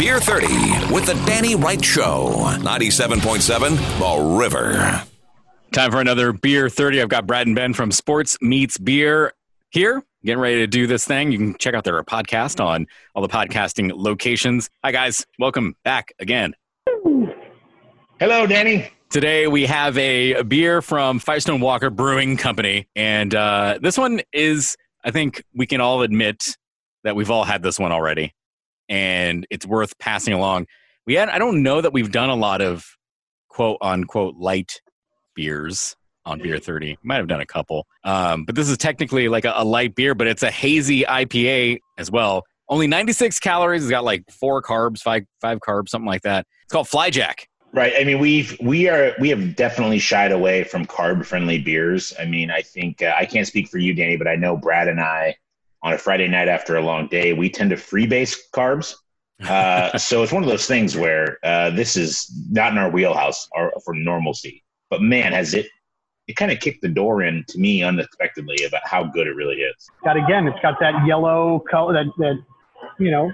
Beer 30 with the Danny Wright Show. 97.7 The River. Time for another Beer 30. I've got Brad and Ben from Sports Meets Beer here, getting ready to do this thing. You can check out their podcast on all the podcasting locations. Hi, guys. Welcome back again. Hello, Danny. Today we have a beer from Firestone Walker Brewing Company, and uh, this one is, I think we can all admit that we've all had this one already, and it's worth passing along. We had, I don't know that we've done a lot of quote unquote light beers on Beer 30. Might have done a couple, um, but this is technically like a, a light beer, but it's a hazy IPA as well. Only 96 calories. It's got like four carbs, five five carbs, something like that. It's called Flyjack. Right. I mean, we've we are we have definitely shied away from carb friendly beers. I mean, I think uh, I can't speak for you, Danny, but I know Brad and I on a Friday night after a long day, we tend to freebase carbs. Uh, so it's one of those things where uh, this is not in our wheelhouse or for normalcy. But man, has it it kind of kicked the door in to me unexpectedly about how good it really is. Got again, it's got that yellow color, that that you know,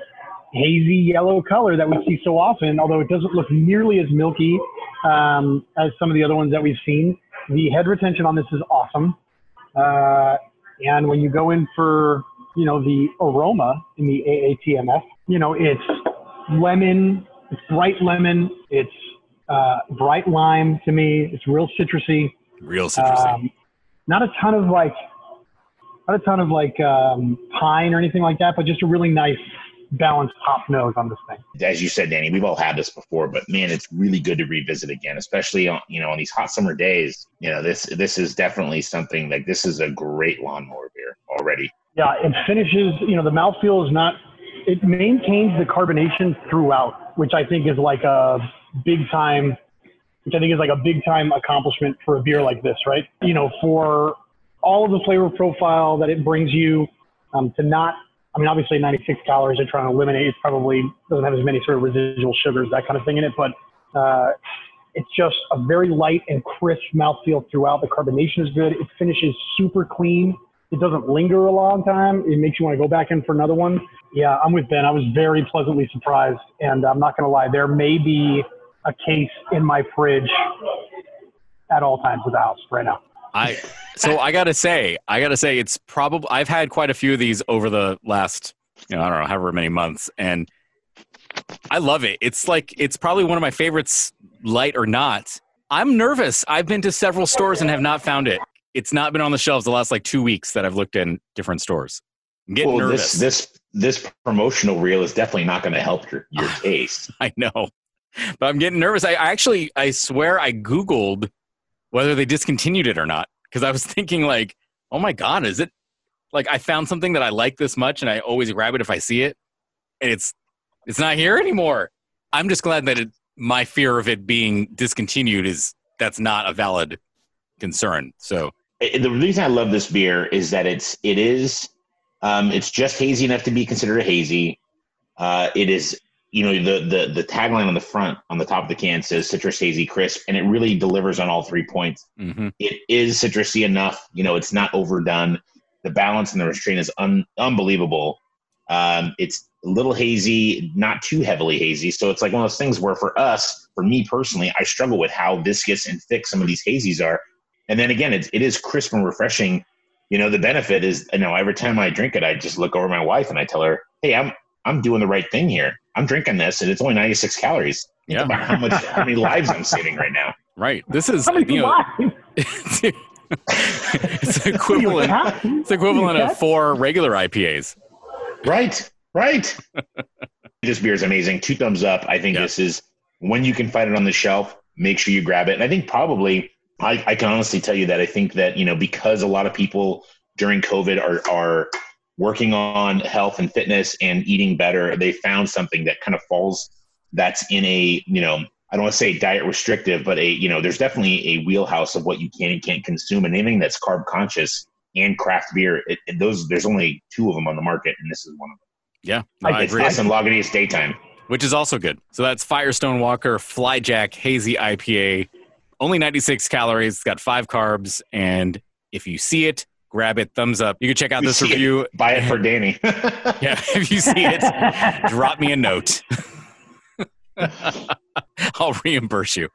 hazy yellow color that we see so often. Although it doesn't look nearly as milky um, as some of the other ones that we've seen. The head retention on this is awesome, uh, and when you go in for you know the aroma in the AATMF, you know it's lemon, it's bright lemon, it's uh, bright lime to me. It's real citrusy. Real citrusy. Um, not a ton of like, not a ton of like um, pine or anything like that, but just a really nice balanced hop nose on this thing. As you said, Danny, we've all had this before, but man, it's really good to revisit again, especially on you know on these hot summer days. You know, this this is definitely something like this is a great lawnmower beer already. Yeah, it finishes. You know, the mouthfeel is not. It maintains the carbonation throughout, which I think is like a big time. Which I think is like a big time accomplishment for a beer like this, right? You know, for all of the flavor profile that it brings you, um, to not I mean, obviously 96 calories they're trying to eliminate. It probably doesn't have as many sort of residual sugars, that kind of thing in it, but uh, it's just a very light and crisp mouthfeel throughout. The carbonation is good. It finishes super clean. It doesn't linger a long time. It makes you want to go back in for another one. Yeah, I'm with Ben. I was very pleasantly surprised, and I'm not going to lie. There may be a case in my fridge at all times of the house right now. I so I gotta say, I gotta say, it's probably I've had quite a few of these over the last, you know, I don't know, however many months, and I love it. It's like it's probably one of my favorites, light or not. I'm nervous. I've been to several stores and have not found it. It's not been on the shelves the last like two weeks that I've looked in different stores. I'm getting well, nervous. this this this promotional reel is definitely not going to help your your taste. I know, but I'm getting nervous. I, I actually, I swear, I googled whether they discontinued it or not because I was thinking like, oh my god, is it like I found something that I like this much and I always grab it if I see it, and it's it's not here anymore. I'm just glad that it, my fear of it being discontinued is that's not a valid concern. So the reason I love this beer is that it's it is um, it's just hazy enough to be considered a hazy. Uh, it is you know the the the tagline on the front on the top of the can says citrus hazy crisp, and it really delivers on all three points. mhm. It is citrusy enough. You know, it's not overdone. The balance and the restraint is un- unbelievable. Um, it's a little hazy, not too heavily hazy. So it's like one of those things where for us, for me personally, I struggle with how viscous and thick some of these hazies are. And then again, it's, it is crisp and refreshing. You know, the benefit is, you know, every time I drink it, I just look over my wife and I tell her, "Hey, I'm I'm doing the right thing here. I'm drinking this, and it's only 96 calories. Think Yeah. about how much, how many lives I'm saving right now. right. This is How many you know, lives? it's equivalent. It's equivalent of four regular IPAs. Right, right. this beer is amazing. Two thumbs up. I think Yeah. this is when you can find it on the shelf. Make sure you grab it. And I think probably, I, I can honestly tell you that I think that you know because a lot of people during COVID are are working on health and fitness and eating better. They found something that kind of falls that's in a you know I don't want to say diet restrictive, but a you know there's definitely a wheelhouse of what you can and can't consume, and anything that's carb conscious and craft beer. It, it- those there's only two of them on the market, and this is one of them. Yeah, no, I I It's agree. this and Lagunitas Daytime. Which is also good. So that's Firestone Walker Flyjack Hazy IPA. Only 96 calories. It's got five carbs. And if you see it, grab it. Thumbs up. You can check out You this see it. review. Buy it for Danny. Yeah, if you see it, drop me a note. I'll reimburse you,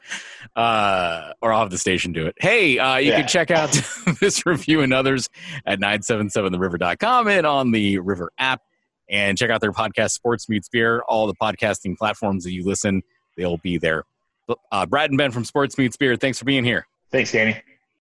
uh, or I'll have the station do it. Hey, uh, you Yeah. can check out this review and others at 977theriver.com and on the River app. And check out their podcast, Sports Meets Beer. All the podcasting platforms that you listen, they'll be there. Uh, Brad and Ben from Sports Meets Beer, thanks for being here. Thanks, Danny.